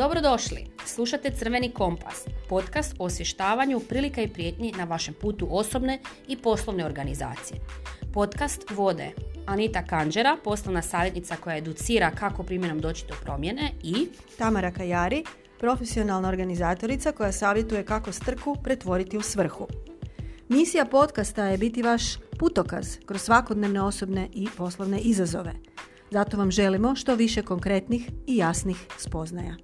Dobrodošli! Slušate Crveni kompas, podcast o osvještavanju prilika i prijetnji na vašem putu osobne i poslovne organizacije. Podcast vode Anita Kanđera, poslovna savjetnica koja educira kako primjenom doći do promjene i Tamara Kajari, profesionalna organizatorica koja savjetuje kako strku pretvoriti u svrhu. Misija podcasta je biti vaš putokaz kroz svakodnevne osobne i poslovne izazove. Zato vam želimo što više konkretnih i jasnih spoznaja.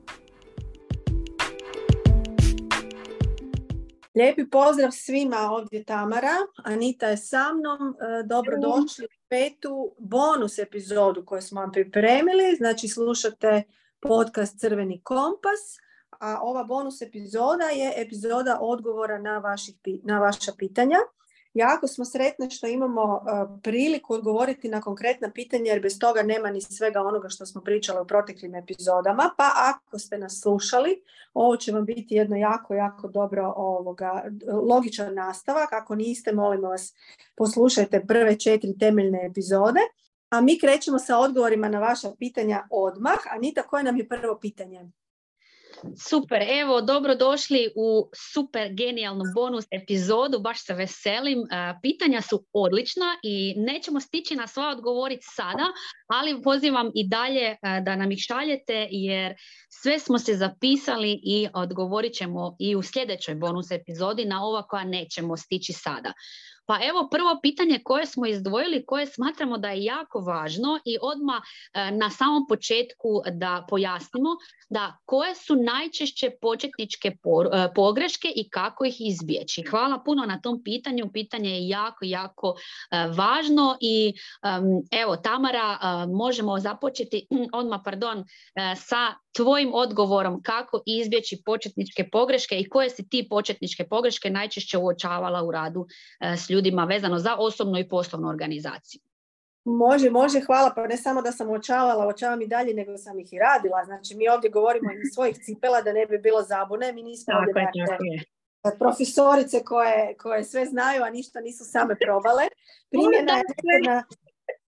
Lijepi pozdrav svima ovdje Tamara. Anita je sa mnom. E, dobrodošli u petu bonus epizodu koju smo vam pripremili. Znači slušate podcast Crveni kompas. A ova bonus epizoda je epizoda odgovora na, vaših, na vaša pitanja. Jako smo sretne što imamo e, priliku odgovoriti na konkretna pitanja jer bez toga nema ni svega onoga što smo pričali u proteklim epizodama. Pa ako ste nas slušali, ovo će vam biti jedno jako, jako dobro ovoga, logičan nastavak. Ako niste, molimo vas, poslušajte prve četiri temeljne epizode. A mi krećemo sa odgovorima na vaša pitanja odmah. Anita, koje nam je prvo pitanje? Super, evo, dobrodošli u super genijalnu bonus epizodu, baš se veselim. Pitanja su odlična i nećemo stići na sva odgovoriti sada, ali pozivam i dalje da nam ih šaljete jer sve smo se zapisali i odgovorit ćemo i u sljedećoj bonus epizodi na ova koja nećemo stići sada. Pa evo prvo pitanje koje smo izdvojili, koje smatramo da je jako važno i odmah e, na samom početku da pojasnimo da koje su najčešće početničke e, pogreške i kako ih izbjeći. Hvala puno na tom pitanju, pitanje je jako, jako e, važno i evo Tamara možemo započeti odmah pardon sa tvojim odgovorom kako izbjeći početničke pogreške i koje si ti početničke pogreške najčešće uočavala u radu s ljudima vezano za osobnu i poslovnu organizaciju. Može, može, hvala. Pa ne samo da sam uočavala, uočavam i dalje, nego sam ih i radila. Znači, mi ovdje govorimo iz svojih cipela da ne bi bilo zabune. Mi nismo ovdje dakle, profesorice koje, koje sve znaju, a ništa nisu same probale. Primjena je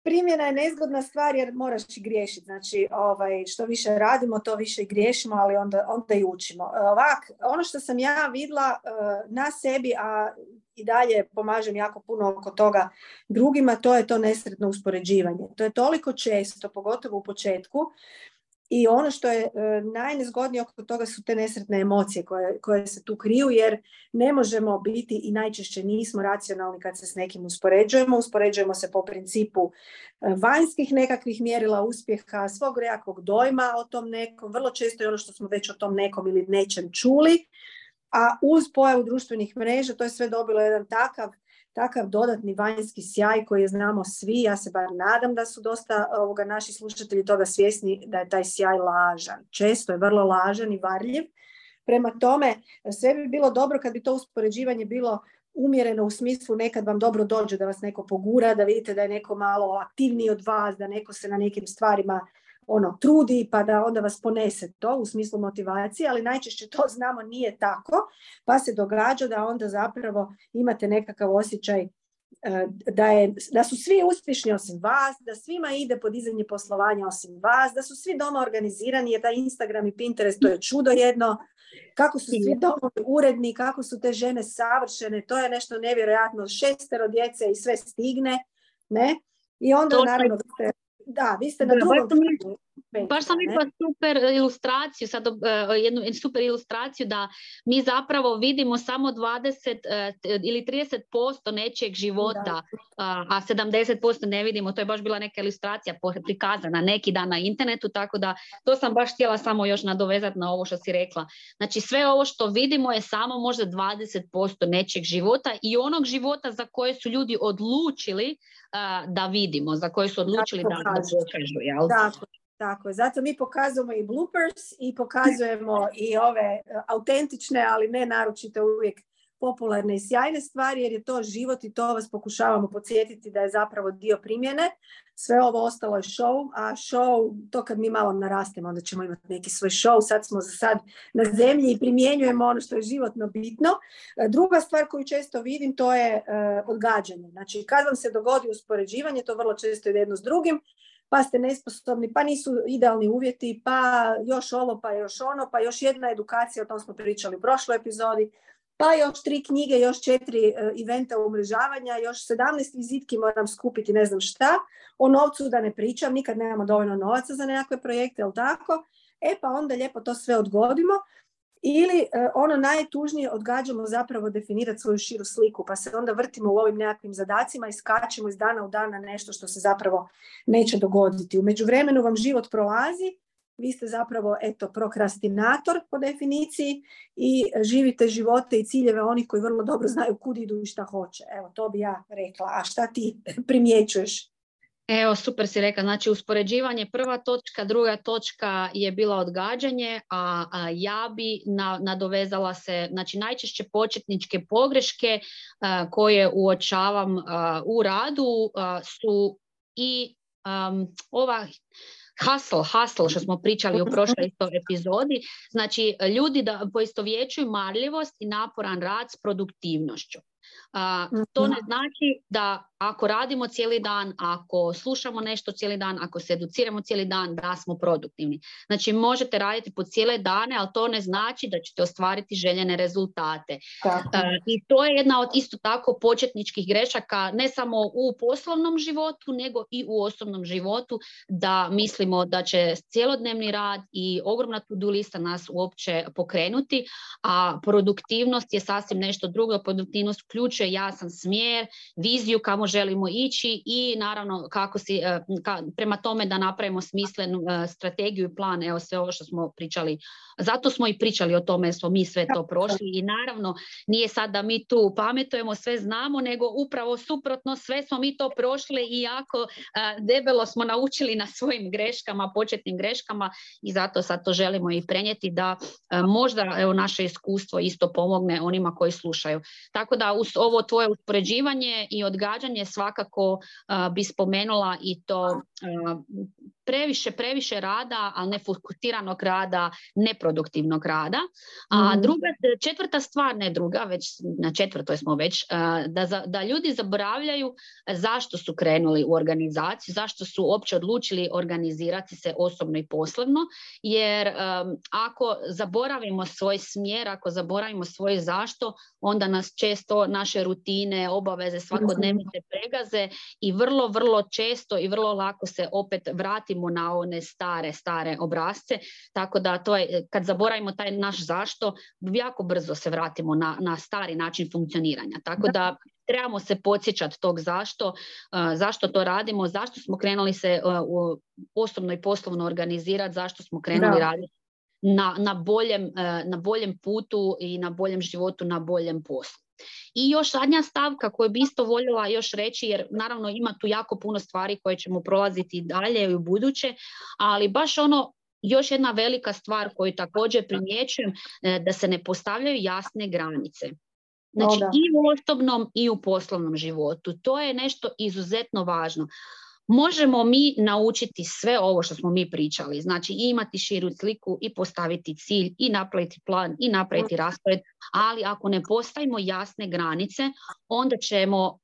primjena je nezgodna stvar jer moraš i griješiti. Znači, ovaj, što više radimo, to više i griješimo, ali onda, onda i učimo. Ovak, ono što sam ja vidla eh, na sebi, a i dalje pomažem jako puno oko toga drugima, to je to nesretno uspoređivanje. To je toliko često, pogotovo u početku, i ono što je e, najnezgodnije oko toga su te nesretne emocije koje, koje se tu kriju jer ne možemo biti i najčešće nismo racionalni kad se s nekim uspoređujemo. Uspoređujemo se po principu e, vanjskih nekakvih mjerila uspjeha, svog reakog dojma o tom nekom. Vrlo često je ono što smo već o tom nekom ili nečem čuli. A uz pojavu društvenih mreža to je sve dobilo jedan takav takav dodatni vanjski sjaj koji znamo svi, ja se bar nadam da su dosta ovoga, naši slušatelji toga svjesni da je taj sjaj lažan. Često je vrlo lažan i varljiv. Prema tome, sve bi bilo dobro kad bi to uspoređivanje bilo umjereno u smislu nekad vam dobro dođe da vas neko pogura, da vidite da je neko malo aktivniji od vas, da neko se na nekim stvarima ono trudi pa da onda vas ponese to u smislu motivacije, ali najčešće to znamo nije tako, pa se događa da onda zapravo imate nekakav osjećaj e, da, je, da su svi uspješni osim vas, da svima ide podizanje poslovanja osim vas, da su svi doma organizirani, jer taj Instagram i Pinterest to je čudo jedno, kako su svi doma uredni, kako su te žene savršene, to je nešto nevjerojatno, šestero djece i sve stigne, ne? I onda naravno da, vi ste na drugom Baš sam vidjela super ilustraciju, sad, uh, jednu super ilustraciju da mi zapravo vidimo samo 20 uh, ili 30% nečijeg života, uh, a 70% ne vidimo. To je baš bila neka ilustracija prikazana neki dan na internetu, tako da to sam baš htjela samo još nadovezati na ovo što si rekla. Znači sve ovo što vidimo je samo možda 20% nečijeg života i onog života za koje su ljudi odlučili da vidimo, za koje su odlučili da, da pokažu. Jel? Tako, zato mi pokazujemo i bloopers i pokazujemo i ove e, autentične, ali ne naročito uvijek popularne i sjajne stvari, jer je to život i to vas pokušavamo podsjetiti da je zapravo dio primjene. Sve ovo ostalo je show, a show, to kad mi malo narastemo, onda ćemo imati neki svoj show. Sad smo za sad na zemlji i primjenjujemo ono što je životno bitno. E, druga stvar koju često vidim, to je uh, odgađanje. Znači, kad vam se dogodi uspoređivanje, to vrlo često ide jedno s drugim, pa ste nesposobni, pa nisu idealni uvjeti, pa još ovo, pa još ono, pa još jedna edukacija, o tom smo pričali u prošloj epizodi, pa još tri knjige, još četiri uh, eventa umrežavanja, još sedamnaest vizitki moram skupiti, ne znam šta. O novcu da ne pričam, nikad nemamo dovoljno novaca za nekakve projekte, jel tako? E pa onda lijepo to sve odgodimo. Ili uh, ono najtužnije odgađamo zapravo definirati svoju širu sliku, pa se onda vrtimo u ovim nekakvim zadacima i skačemo iz dana u dan na nešto što se zapravo neće dogoditi. U međuvremenu vam život prolazi, vi ste zapravo eto prokrastinator po definiciji i živite živote i ciljeve onih koji vrlo dobro znaju kud idu i šta hoće. Evo, to bi ja rekla. A šta ti primjećuješ? Evo, super si rekla. Znači, uspoređivanje prva točka, druga točka je bila odgađanje, a, ja bi nadovezala se, znači najčešće početničke pogreške koje uočavam u radu su i ova hustle, hustle što smo pričali u prošloj epizodi, znači ljudi da poistovjećuju marljivost i naporan rad s produktivnošću. To ne znači da ako radimo cijeli dan, ako slušamo nešto cijeli dan, ako se educiramo cijeli dan, da smo produktivni. Znači možete raditi po cijele dane, ali to ne znači da ćete ostvariti željene rezultate. I to je jedna od isto tako početničkih grešaka, ne samo u poslovnom životu, nego i u osobnom životu, da mislimo da će cjelodnevni rad i ogromna to-do lista nas uopće pokrenuti, a produktivnost je sasvim nešto drugo. Produktivnost uključuje jasan smjer, viziju kamo želimo ići i naravno kako si, e, prema tome da napravimo smislenu e, strategiju i plan, evo sve ovo što smo pričali. Zato smo i pričali o tome, smo mi sve to prošli i naravno nije sad da mi tu pametujemo, sve znamo, nego upravo suprotno sve smo mi to prošli i jako e, debelo smo naučili na svojim greškama, početnim greškama i zato sad to želimo i prenijeti da možda evo, naše iskustvo isto pomogne onima koji slušaju. Tako da uz ovo tvoje uspoređivanje i odgađanje svakako bi spomenula i to previše, previše rada, ali ne fokusiranog rada, neproduktivnog rada. A mhm. druga, četvrta stvar, ne druga, već na četvrtoj smo već, da, da ljudi zaboravljaju zašto su krenuli u organizaciju, zašto su uopće odlučili organizirati se osobno i poslovno, jer ako zaboravimo svoj smjer, ako zaboravimo svoj zašto, onda nas često naše rutine, obaveze, svakodnevnice pregaze i vrlo, vrlo često i vrlo lako se opet vratimo na one stare, stare obrazce. Tako da to je, kad zaboravimo taj naš zašto, jako brzo se vratimo na, na stari način funkcioniranja. Tako da trebamo se podsjećati tog zašto, zašto to radimo, zašto smo krenuli se osobno i poslovno organizirati, zašto smo krenuli raditi na, na, boljem, na boljem putu i na boljem životu, na boljem poslu. I još zadnja stavka koju bi isto voljela još reći, jer naravno ima tu jako puno stvari koje ćemo prolaziti dalje i u buduće, ali baš ono još jedna velika stvar koju također primjećujem e, da se ne postavljaju jasne granice. Znači i u osobnom i u poslovnom životu. To je nešto izuzetno važno možemo mi naučiti sve ovo što smo mi pričali, znači imati širu sliku i postaviti cilj i napraviti plan i napraviti raspored, ali ako ne postavimo jasne granice, onda ćemo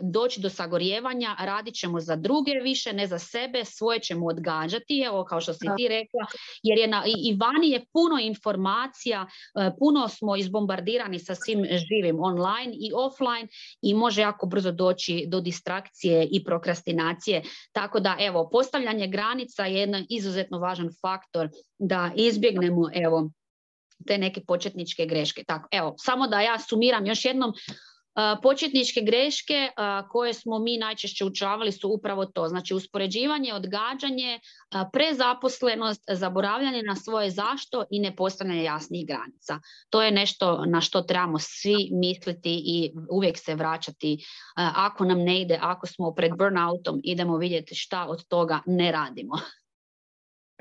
doći do sagorijevanja, radit ćemo za druge više, ne za sebe, svoje ćemo odgađati, evo kao što si ti rekla, jer je na, i vani je puno informacija, e, puno smo izbombardirani sa svim živim online i offline i može jako brzo doći do distrakcije i prokrastinacije, tako da evo, postavljanje granica je jedan izuzetno važan faktor da izbjegnemo evo te neke početničke greške. Tako, evo, samo da ja sumiram još jednom, Početničke greške koje smo mi najčešće učavali su upravo to, znači uspoređivanje, odgađanje, prezaposlenost, zaboravljanje na svoje zašto i nepostavljanje jasnih granica. To je nešto na što trebamo svi misliti i uvijek se vraćati. Ako nam ne ide, ako smo pred burnoutom, idemo vidjeti šta od toga ne radimo.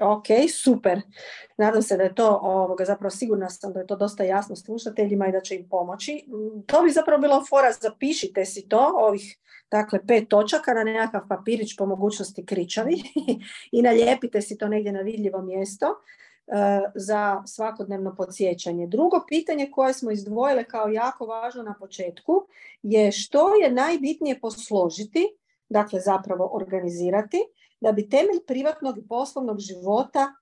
Ok, super. Nadam se da je to, ovoga, zapravo sigurna sam da je to dosta jasno slušateljima i da će im pomoći. To bi zapravo bilo fora, zapišite si to, ovih dakle pet točaka na nekakav papirić po mogućnosti kričavi i nalijepite si to negdje na vidljivo mjesto e, za svakodnevno podsjećanje. Drugo pitanje koje smo izdvojile kao jako važno na početku je što je najbitnije posložiti, dakle zapravo organizirati da bi temelj privatnog i poslovnog života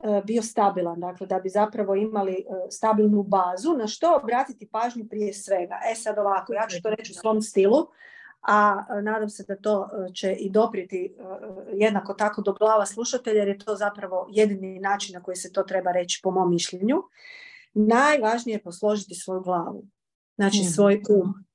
e, bio stabilan, dakle da bi zapravo imali e, stabilnu bazu, na što obratiti pažnju prije svega. E sad ovako, ja ću to reći u svom stilu, a nadam se da to će i doprijeti jednako tako do glava slušatelja jer je to zapravo jedini način na koji se to treba reći po mom mišljenju. Najvažnije je posložiti svoju glavu, znači mhm. svoj um.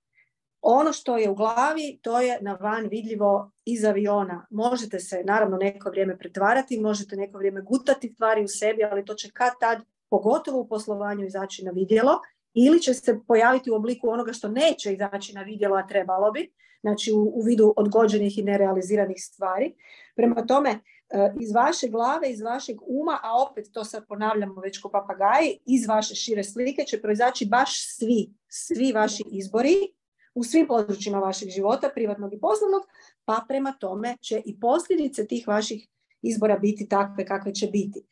Ono što je u glavi, to je na van vidljivo iz aviona. Možete se naravno neko vrijeme pretvarati, možete neko vrijeme gutati stvari u sebi, ali to će kad tad, pogotovo u poslovanju, izaći na vidjelo ili će se pojaviti u obliku onoga što neće izaći na vidjelo, a trebalo bi, znači u, u vidu odgođenih i nerealiziranih stvari. Prema tome, e, iz vaše glave, iz vašeg uma, a opet to sad ponavljamo već ko papagaji, iz vaše šire slike će proizaći baš svi, svi vaši izbori u svim područjima vašeg života, privatnog i poslovnog, pa prema tome će i posljedice tih vaših izbora biti takve kakve će biti.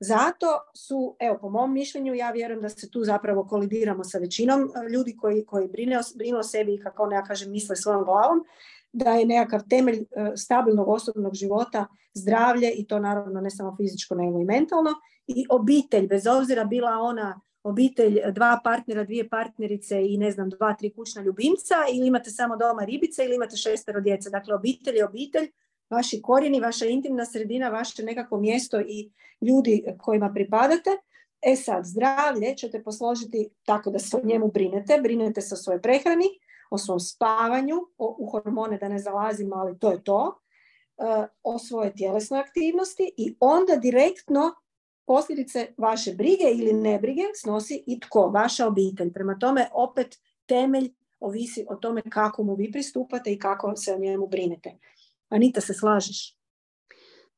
Zato su, evo po mom mišljenju, ja vjerujem da se tu zapravo kolidiramo sa većinom e, ljudi koji, koji brine, brinu o sebi i kako ja kažem misle svojom glavom, da je nekakav temelj e, stabilnog osobnog života zdravlje i to naravno ne samo fizičko nego i mentalno i obitelj, bez obzira bila ona obitelj dva partnera, dvije partnerice i ne znam dva, tri kućna ljubimca ili imate samo doma ribice ili imate šestero djece. Dakle, obitelj je obitelj, vaši korijeni, vaša intimna sredina, vaše nekako mjesto i ljudi kojima pripadate. E sad, zdravlje ćete posložiti tako da se o njemu brinete. Brinete se o svojoj prehrani, o svom spavanju, o, u hormone da ne zalazim, ali to je to. E, o svojoj tjelesnoj aktivnosti i onda direktno posljedice vaše brige ili nebrige snosi i tko, vaša obitelj. Prema tome, opet temelj ovisi o tome kako mu vi pristupate i kako se o njemu brinete. Anita, se slažeš?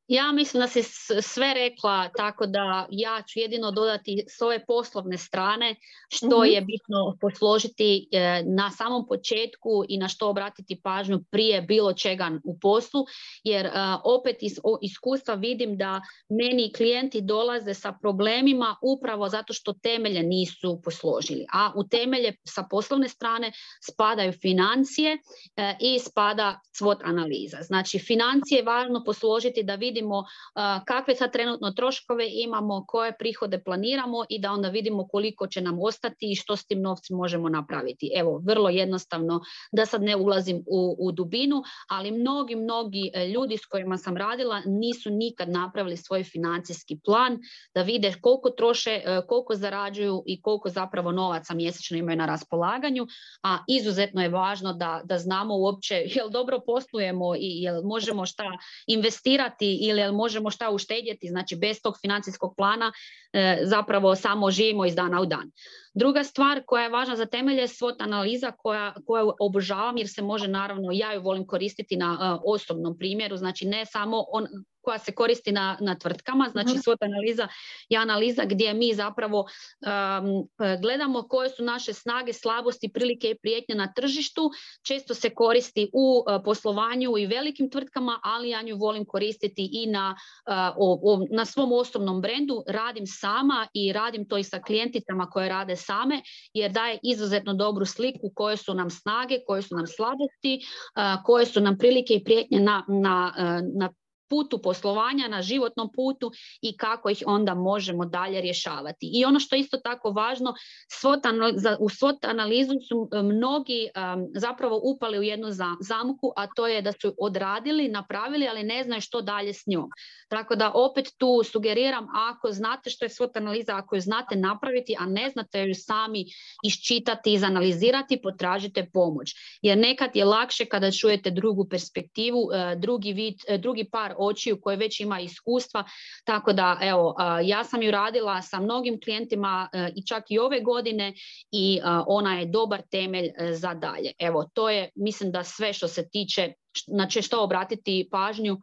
Ja mislim da si sve rekla, tako da ja ću jedino dodati s ove poslovne strane što mhm. je bitno posložiti e, na samom početku i na što obratiti pažnju prije bilo čega u poslu, jer e, opet iz iskustva vidim da meni klijenti dolaze sa problemima upravo zato što temelje nisu posložili. A u temelje sa poslovne strane spadaju financije e, i spada SWOT analiza. Znači financije je važno posložiti da vidimo vidimo kakve sad trenutno troškove imamo, koje prihode planiramo i da onda vidimo koliko će nam ostati i što s tim novcem možemo napraviti. Evo, vrlo jednostavno da sad ne ulazim u, u dubinu, ali mnogi, mnogi e, ljudi s kojima sam radila nisu nikad napravili svoj financijski plan da vide koliko troše, e, koliko zarađuju i koliko zapravo novaca mjesečno imaju na raspolaganju, a izuzetno je važno da, da znamo uopće jel dobro poslujemo i jel možemo šta investirati ili jel možemo šta uštedjeti, znači bez tog financijskog plana e, zapravo samo živimo iz dana u dan. Druga stvar koja je važna za temelje je SWOT analiza koja, koju obožavam jer se može naravno, ja ju volim koristiti na e, osobnom primjeru, znači ne samo on, koja se koristi na, na tvrtkama, znači uh SWOT analiza je analiza gdje mi zapravo um, gledamo koje su naše snage, slabosti, prilike i prijetnje na tržištu. Često se koristi u uh, poslovanju i velikim tvrtkama, ali ja nju volim koristiti i na, uh, na svom osobnom brendu. Radim sama i radim to i sa klijenticama koje rade same, jer daje izuzetno dobru sliku koje su nam snage, koje su nam slabosti, uh, koje su nam prilike i prijetnje na, na, na putu poslovanja, na životnom putu i kako ih onda možemo dalje rješavati. I ono što je isto tako važno, u SWOT analizu su e, mnogi zapravo upali u jednu zamku, a to je da su odradili, napravili, ali ne znaju što dalje s njom. Tako da opet tu sugeriram, ako znate što je SWOT analiza, ako ju znate napraviti, a ne znate ju sami iščitati, izanalizirati, potražite pomoć. Jer nekad je lakše kada čujete drugu perspektivu, e, drugi, vid, e, drugi par očiju koje već ima iskustva, tako da evo, ja sam ju radila sa mnogim klijentima e, i čak i ove godine i ona je dobar temelj e, za dalje. Evo, to je mislim da sve što se tiče, znači što obratiti pažnju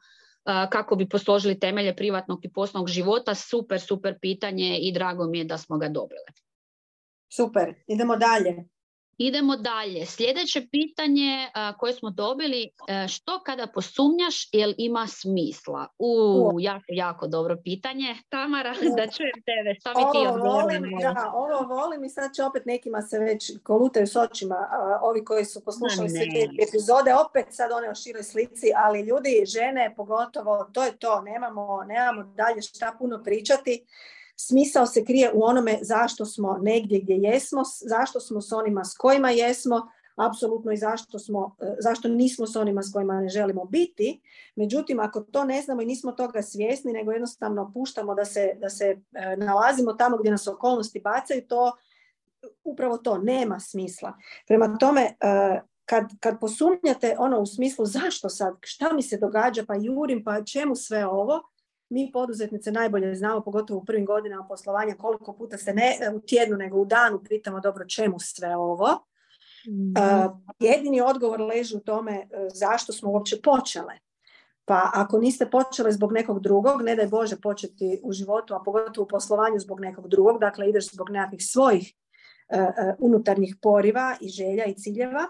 kako bi posložili temelje privatnog i poslovnog života, super, super pitanje i drago mi je da smo ga dobili. Super, idemo dalje. Idemo dalje. Sljedeće pitanje koje smo dobili, e, što kada posumnjaš, jel ima smisla? U, jako, jako dobro pitanje. Tamara, da čujem tebe, što bi ti volim, da, ovo volim i sad će opet nekima se već kolutaju s očima, ovi koji su poslušali sve epizode, opet sad one o široj slici, ali ljudi, žene pogotovo, to je to, nemamo, nemamo dalje šta puno pričati. Smisao se krije u onome zašto smo negdje gdje jesmo, zašto smo s onima s kojima jesmo, apsolutno i zašto, smo, e, zašto nismo s onima s kojima ne želimo biti. Međutim, ako to ne znamo i nismo toga svjesni, nego jednostavno puštamo da se, da se e, nalazimo tamo gdje nas okolnosti bacaju, to upravo to nema smisla. Prema tome, e, kad, kad posumnjate ono u smislu zašto sad, šta mi se događa, pa jurim, pa čemu sve ovo, mi poduzetnice najbolje znamo, pogotovo u prvim godinama poslovanja, koliko puta se ne u tjednu nego u danu pitamo dobro čemu sve ovo. Mhm. jedini odgovor leži u tome e, zašto smo uopće počele. Pa ako niste počele zbog nekog drugog, ne daj Bože početi u životu, a pogotovo u poslovanju zbog nekog drugog, dakle ideš zbog nekakvih svojih e, e, unutarnjih poriva i želja i ciljeva,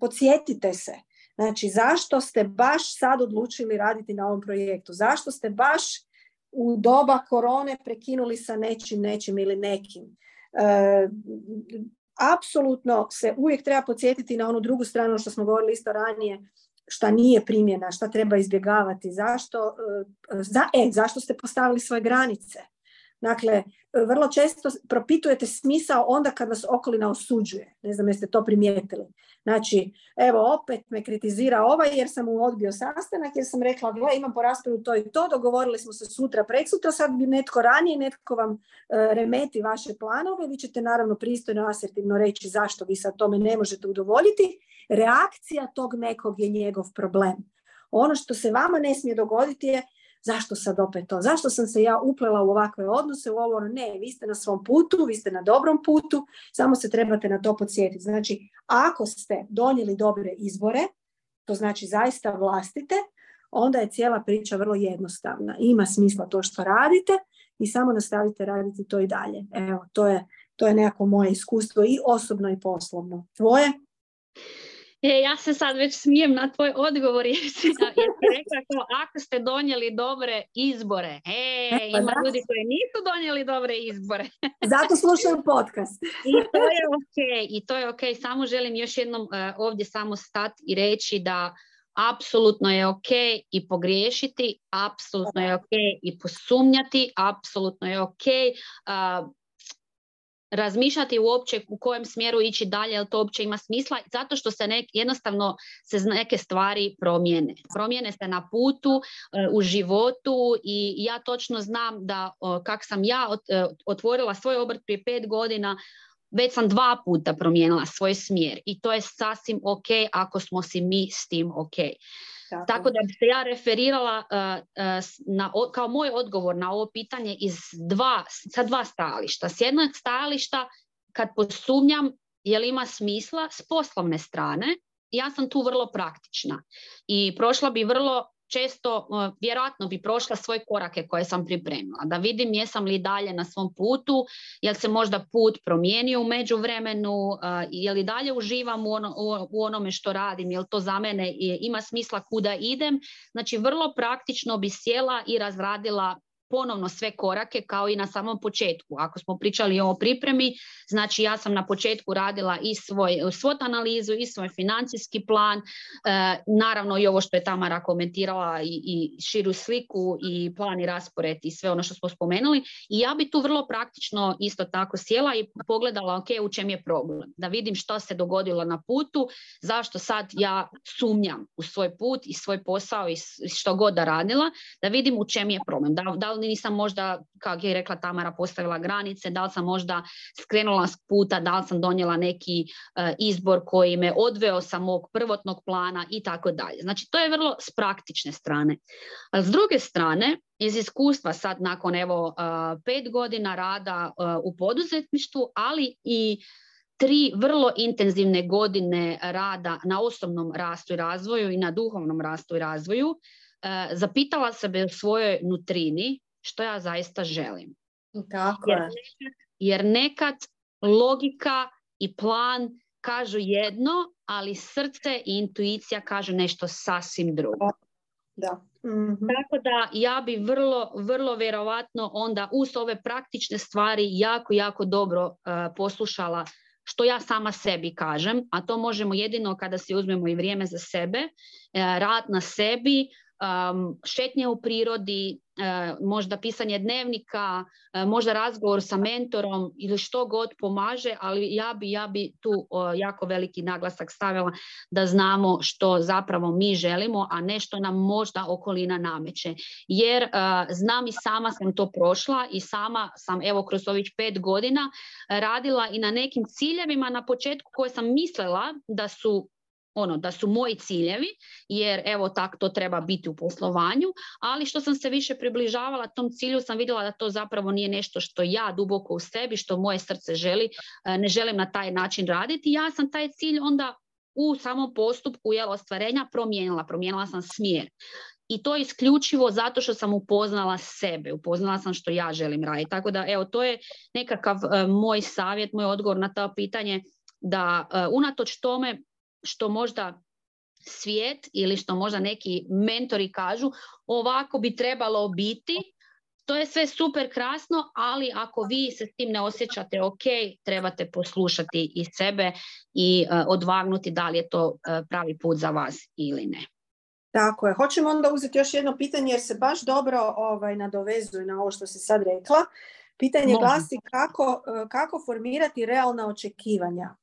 podsjetite se Znači, zašto ste baš sad odlučili raditi na ovom projektu? Zašto ste baš u doba korone prekinuli sa nečim, nečim ili nekim? E, apsolutno se uvijek treba podsjetiti na onu drugu stranu što smo govorili isto ranije, šta nije primjena, šta treba izbjegavati, zašto, e, e, zašto ste postavili svoje granice. Dakle, vrlo često propitujete smisao onda kad vas okolina osuđuje. Ne znam jeste to primijetili. Znači, evo opet me kritizira ovaj jer sam mu odbio sastanak jer sam rekla, gle, imam po raspravu to i to, dogovorili smo se sutra, preksutra, sad bi netko ranije, netko vam e, remeti vaše planove, vi ćete naravno pristojno, asertivno reći zašto vi sad tome ne možete udovoljiti. Reakcija tog nekog je njegov problem. Ono što se vama ne smije dogoditi je zašto sad opet to, zašto sam se ja uplela u ovakve odnose, u ovo, ne, vi ste na svom putu, vi ste na dobrom putu, samo se trebate na to podsjetiti. Znači, ako ste donijeli dobre izbore, to znači zaista vlastite, onda je cijela priča vrlo jednostavna. Ima smisla to što radite i samo nastavite raditi to i dalje. Evo, to je, to je nekako moje iskustvo i osobno i poslovno. Tvoje? E, ja se sad već smijem na tvoj odgovor jer si, rekla ako ste donijeli dobre izbore. E, ima ljudi koji nisu donijeli dobre izbore. Zato slušaju podcast. I to je ok, i to je ok. Samo želim još jednom uh, ovdje samo stati i reći da apsolutno je ok i pogriješiti, apsolutno je ok i posumnjati, apsolutno je ok uh, razmišljati uopće u kojem smjeru ići dalje, jel to uopće ima smisla, zato što se nek, jednostavno se neke stvari promijene. Promijene se na putu, e, u životu i ja točno znam da kak sam ja e, otvorila svoj obrt prije pet godina, već sam dva puta promijenila svoj smjer i to je sasvim ok ako smo si mi s tim ok. Tako. da bi se ja referirala uh, uh, na, kao moj odgovor na ovo pitanje iz dva, sa dva stajališta. S jednog stajališta kad posumnjam je li ima smisla s poslovne strane, ja sam tu vrlo praktična i prošla bi vrlo često vjerojatno bi prošla svoje korake koje sam pripremila, da vidim jesam li dalje na svom putu, jel se možda put promijenio u međuvremenu, je li dalje uživam u, ono, u onome što radim, jel to za mene ima smisla kuda idem. Znači vrlo praktično bi sjela i razradila ponovno sve korake kao i na samom početku. Ako smo pričali o pripremi, znači ja sam na početku radila i svoj svot analizu i svoj financijski plan, e, naravno i ovo što je Tamara komentirala i, i širu sliku i plan i raspored i sve ono što smo spomenuli. I ja bi tu vrlo praktično isto tako sjela i pogledala ok u čem je problem, da vidim što se dogodilo na putu, zašto sad ja sumnjam u svoj put i svoj posao i što god da radila, da vidim u čem je problem, da, da li nisam možda, kako je rekla Tamara, postavila granice, da li sam možda skrenula s puta, da li sam donijela neki e, izbor koji me odveo sa mog prvotnog plana i tako dalje. Znači, to je vrlo s praktične strane. A s druge strane, iz iskustva sad nakon evo e, pet godina rada e, u poduzetništvu, ali i tri vrlo intenzivne godine rada na osobnom rastu i razvoju i na duhovnom rastu i razvoju, zapitala sebe u svojoj nutrini što ja zaista želim. Tako jer, jer nekad logika i plan kažu jedno, ali srce i intuicija kažu nešto sasvim drugo. Da. Mhm. Tako da ja bi vrlo, vrlo vjerovatno onda uz ove praktične stvari jako, jako dobro uh, poslušala što ja sama sebi kažem, a to možemo jedino kada si uzmemo i vrijeme za sebe, uh, rad na sebi, um, šetnje u prirodi, možda pisanje dnevnika, uh, možda razgovor sa mentorom ili što god pomaže, ali ja bi, ja bi tu uh, jako veliki naglasak stavila da znamo što zapravo mi želimo, a ne što nam možda okolina nameće. Jer znam i sama sam to prošla i sama sam evo kroz ovih pet godina radila i na nekim ciljevima na početku koje sam mislila da su ono da su moji ciljevi, jer evo tak to treba biti u poslovanju, ali što sam se više približavala tom cilju sam vidjela da to zapravo nije nešto što ja duboko u sebi, što moje srce želi, e, ne želim na taj način raditi. Ja sam taj cilj onda u samom postupku jel, ostvarenja promijenila, promijenila sam smjer. I to isključivo zato što sam upoznala sebe, upoznala sam što ja želim raditi. Tako da evo to je nekakav uh, moj savjet, moj odgovor na to pitanje da uh, unatoč tome što možda svijet ili što možda neki mentori kažu ovako bi trebalo biti, to je sve super krasno, ali ako vi se s tim ne osjećate ok, trebate poslušati i sebe i uh, odvagnuti da li je to uh, pravi put za vas ili ne. Tako je. Hoćemo onda uzeti još jedno pitanje jer se baš dobro ovaj, nadovezuje na ovo što si sad rekla. Pitanje Može. glasi kako, e, kako formirati realna očekivanja.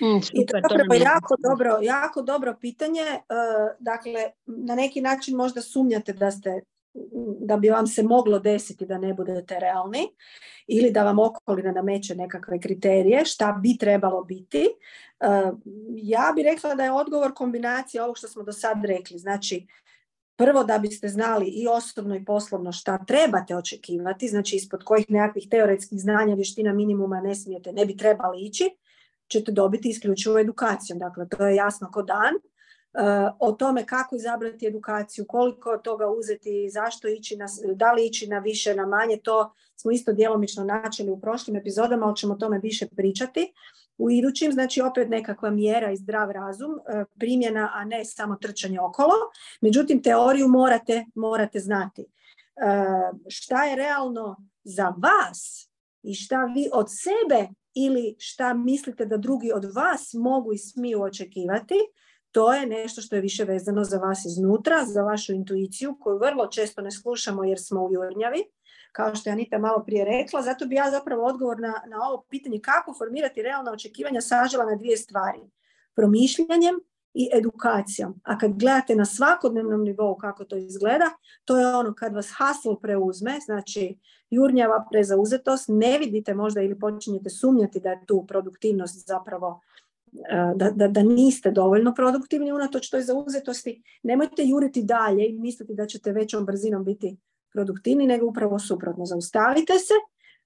Mm, I to je zapravo jako dobro, jako dobro pitanje. E, dakle, na neki način možda sumnjate da ste da bi vam se moglo desiti da ne budete realni ili da vam okolina nameće nekakve kriterije šta bi trebalo biti. E, ja bih rekla da je odgovor kombinacija ovog što smo do sad rekli. Znači, prvo da biste znali i osobno i poslovno šta trebate očekivati, znači ispod kojih nekakvih teoretskih znanja, vještina minimuma ne smijete, ne bi trebali ići ćete dobiti isključivo edukacijom. Dakle, to je jasno ko dan. E, o tome kako izabrati edukaciju, koliko toga uzeti, zašto ići na, da li ići na više, na manje, to smo isto djelomično načeli u prošlim epizodama, ali ćemo o tome više pričati. U idućim, znači opet nekakva mjera i zdrav razum, e, primjena, a ne samo trčanje okolo. Međutim, teoriju morate, morate znati. E, šta je realno za vas i šta vi od sebe ili šta mislite da drugi od vas mogu i smiju očekivati, to je nešto što je više vezano za vas iznutra, za vašu intuiciju koju vrlo često ne slušamo jer smo u jurnjavi, kao što je Anita malo prije rekla. Zato bi ja zapravo odgovor na, na ovo pitanje kako formirati realna očekivanja sažela na dvije stvari. Promišljanjem i edukacijom. A kad gledate na svakodnevnom nivou kako to izgleda, to je ono kad vas hustle preuzme, znači jurnjava prezauzetost, ne vidite možda ili počinjete sumnjati da je tu produktivnost zapravo e, da, da, da niste dovoljno produktivni unatoč toj zauzetosti, nemojte juriti dalje i misliti da ćete većom brzinom biti produktivni, nego upravo suprotno. Zaustavite se,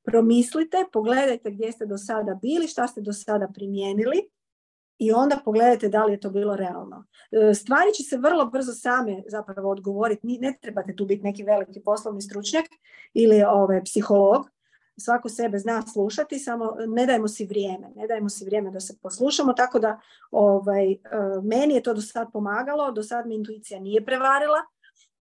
promislite, pogledajte gdje ste do sada bili, šta ste do sada primijenili, i onda pogledajte da li je to bilo realno. E, stvari će se vrlo brzo same zapravo odgovoriti, ne trebate tu biti neki veliki poslovni stručnjak ili ovaj, psiholog, svako sebe zna slušati, samo ne dajmo si vrijeme, ne dajmo si vrijeme da se poslušamo, tako da ovaj, e, meni je to do sad pomagalo, do sad mi intuicija nije prevarila,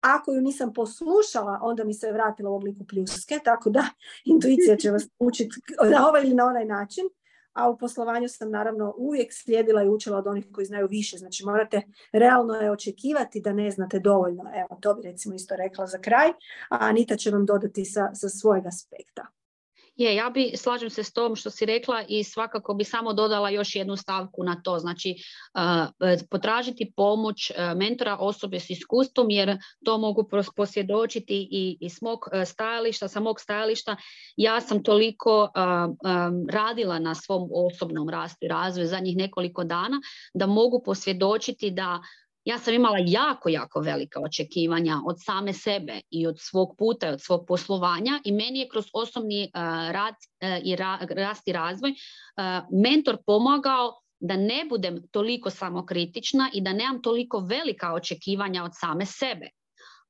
ako ju nisam poslušala, onda mi se vratila u obliku pljuske, tako da intuicija će vas učiti na ovaj ili na onaj način a u poslovanju sam naravno uvijek slijedila i učila od onih koji znaju više. Znači morate realno je očekivati da ne znate dovoljno. Evo, to bi recimo isto rekla za kraj, a Anita će vam dodati sa, sa svojeg aspekta. Je, ja bi, slažem se s tom što si rekla i svakako bi samo dodala još jednu stavku na to. Znači, potražiti pomoć mentora osobe s iskustvom jer to mogu posvjedočiti i iz mog stajališta, sa mog stajališta. Ja sam toliko radila na svom osobnom rastu i razvoju zadnjih nekoliko dana da mogu posvjedočiti da ja sam imala jako, jako velika očekivanja od same sebe i od svog puta i od svog poslovanja i meni je kroz osobni uh, rad uh, i ra, rast i razvoj uh, mentor pomagao da ne budem toliko samokritična i da nemam toliko velika očekivanja od same sebe.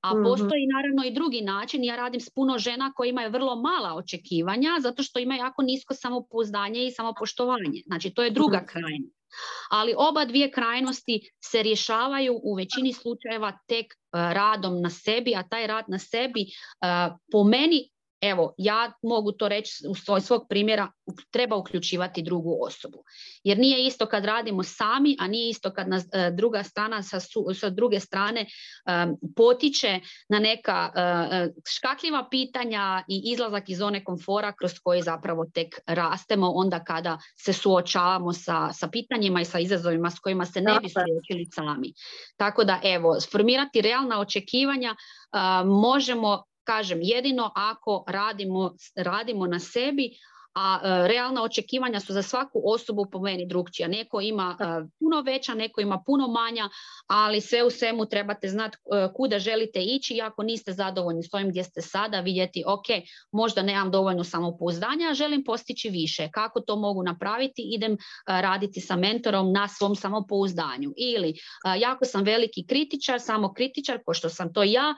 A mhm. postoji naravno i drugi način. Ja radim s puno žena koji imaju vrlo mala očekivanja zato što imaju jako nisko samopouzdanje i samopoštovanje. Znači to je druga mhm. krajnost. Ali oba dvije krajnosti se rješavaju u većini slučajeva tek eh, radom na sebi, a taj rad na sebi eh, po meni evo, ja mogu to reći u svoj, svog primjera, treba uključivati drugu osobu. Jer nije isto kad radimo sami, a nije isto kad nas e, druga strana sa, sa druge strane potiče na neka uh, škakljiva pitanja i izlazak iz zone komfora kroz koje zapravo tek rastemo onda kada se suočavamo sa, sa pitanjima i sa izazovima s kojima se ne bi suočili sami. Tako da evo, sformirati realna očekivanja možemo kažem, jedino ako radimo, radimo na sebi, a e, realna očekivanja su za svaku osobu po meni drugčija. Neko ima e, puno veća, neko ima puno manja, ali sve u svemu trebate znati e, kuda želite ići i ako niste zadovoljni s ovim gdje ste sada, vidjeti ok, možda nemam dovoljno samopouzdanja, želim postići više. Kako to mogu napraviti? Idem raditi sa mentorom na svom samopouzdanju. Ili jako sam veliki kritičar, samo kritičar, ko što sam to ja,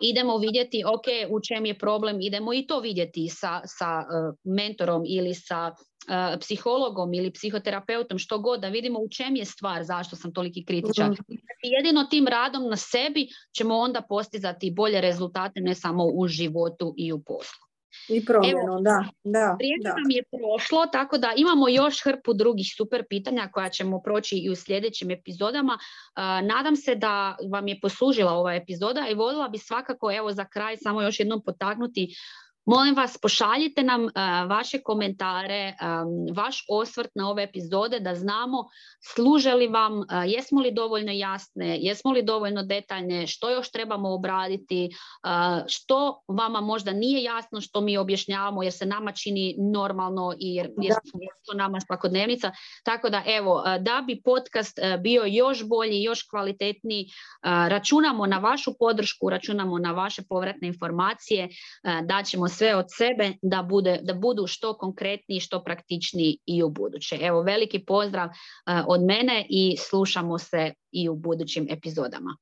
idemo vidjeti ok, u čem je problem, idemo i to vidjeti sa, sa mentorom mentorom ili sa uh, psihologom ili psihoterapeutom, što god, da vidimo u čem je stvar, zašto sam toliki kritičan. Mm. Jedino tim radom na sebi ćemo onda postizati bolje rezultate ne samo u životu i u poslu. I promjenu, da. da nam je prošlo, tako da imamo još hrpu drugih super pitanja koja ćemo proći i u sljedećim epizodama. Uh, nadam se da vam je poslužila ova epizoda i voljela bi svakako, evo za kraj, samo još jednom potaknuti Molim vas, pošaljite nam uh, vaše komentare, um, vaš osvrt na ove epizode da znamo služe li vam, uh, jesmo li dovoljno jasne, jesmo li dovoljno detaljne, što još trebamo obraditi, što vama možda nije jasno što mi objašnjavamo jer se nama čini normalno i jer je to nama svakodnevnica. Tako da evo, da bi podcast bio još bolji, još kvalitetniji, računamo na vašu podršku, računamo na vaše povratne informacije, da ćemo sve od sebe da, bude, da budu što konkretniji, što praktičniji i u buduće. Evo, veliki pozdrav uh, od mene i slušamo se i u budućim epizodama.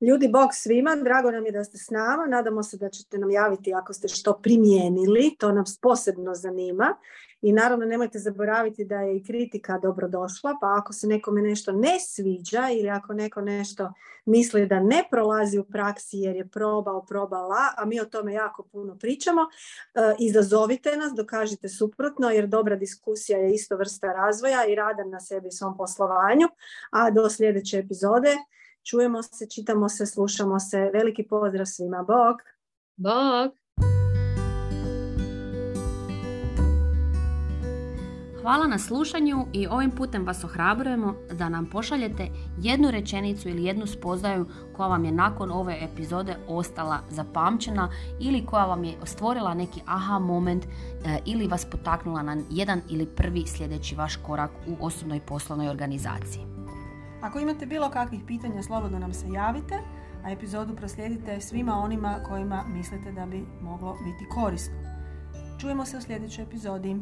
Ljudi, bog svima, drago nam je da ste s nama, nadamo se da ćete nam javiti ako ste što primijenili, to nas posebno zanima. I naravno nemojte zaboraviti da je i kritika dobro došla, pa ako se nekome nešto ne sviđa ili ako neko nešto misli da ne prolazi u praksi jer je probao, probala, a mi o tome jako puno pričamo, e, izazovite nas, dokažite suprotno jer dobra diskusija je isto vrsta razvoja i rada na sebi i svom poslovanju, a do sljedeće epizode čujemo se, čitamo se, slušamo se. Veliki pozdrav svima. Bog! Bog! Hvala na slušanju i ovim putem vas ohrabrujemo da nam pošaljete jednu rečenicu ili jednu spoznaju koja vam je nakon ove epizode ostala zapamćena ili koja vam je stvorila neki aha moment e, ili vas potaknula na jedan ili prvi sljedeći vaš korak u osobnoj poslovnoj organizaciji. Ako imate bilo kakvih pitanja, slobodno nam se javite, a epizodu proslijedite svima onima kojima mislite da bi moglo biti korisno. Čujemo se u sljedećoj epizodi.